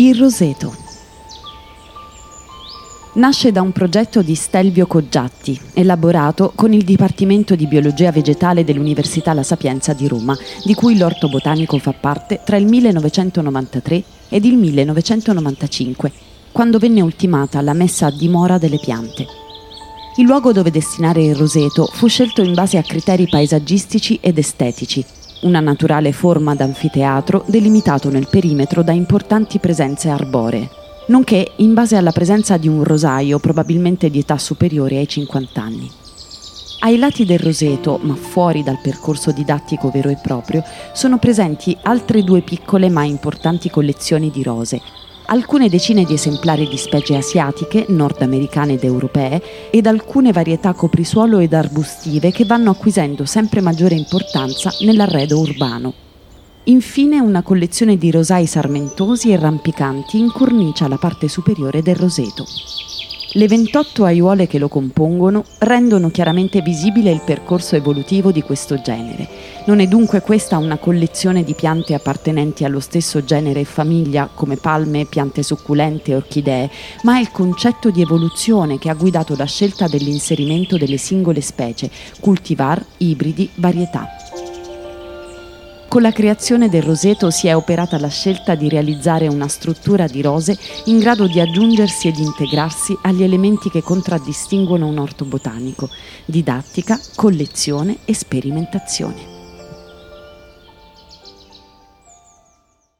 Il roseto. Nasce da un progetto di Stelvio Coggiatti, elaborato con il Dipartimento di Biologia Vegetale dell'Università La Sapienza di Roma, di cui l'orto botanico fa parte tra il 1993 ed il 1995, quando venne ultimata la messa a dimora delle piante. Il luogo dove destinare il roseto fu scelto in base a criteri paesaggistici ed estetici, una naturale forma d'anfiteatro delimitato nel perimetro da importanti presenze arboree, nonché in base alla presenza di un rosaio probabilmente di età superiore ai 50 anni. Ai lati del roseto, ma fuori dal percorso didattico vero e proprio, sono presenti altre due piccole ma importanti collezioni di rose, alcune decine di esemplari di specie asiatiche, nordamericane ed europee ed alcune varietà coprisuolo ed arbustive che vanno acquisendo sempre maggiore importanza nell'arredo urbano. Infine una collezione di rosai sarmentosi e rampicanti incornicia la parte superiore del roseto. Le 28 aiuole che lo compongono rendono chiaramente visibile il percorso evolutivo di questo genere. Non è dunque questa una collezione di piante appartenenti allo stesso genere e famiglia come palme, piante succulente e orchidee, ma è il concetto di evoluzione che ha guidato la scelta dell'inserimento delle singole specie, cultivar, ibridi, varietà. Con la creazione del roseto si è operata la scelta di realizzare una struttura di rose in grado di aggiungersi ed integrarsi agli elementi che contraddistinguono un orto botanico, didattica, collezione e sperimentazione.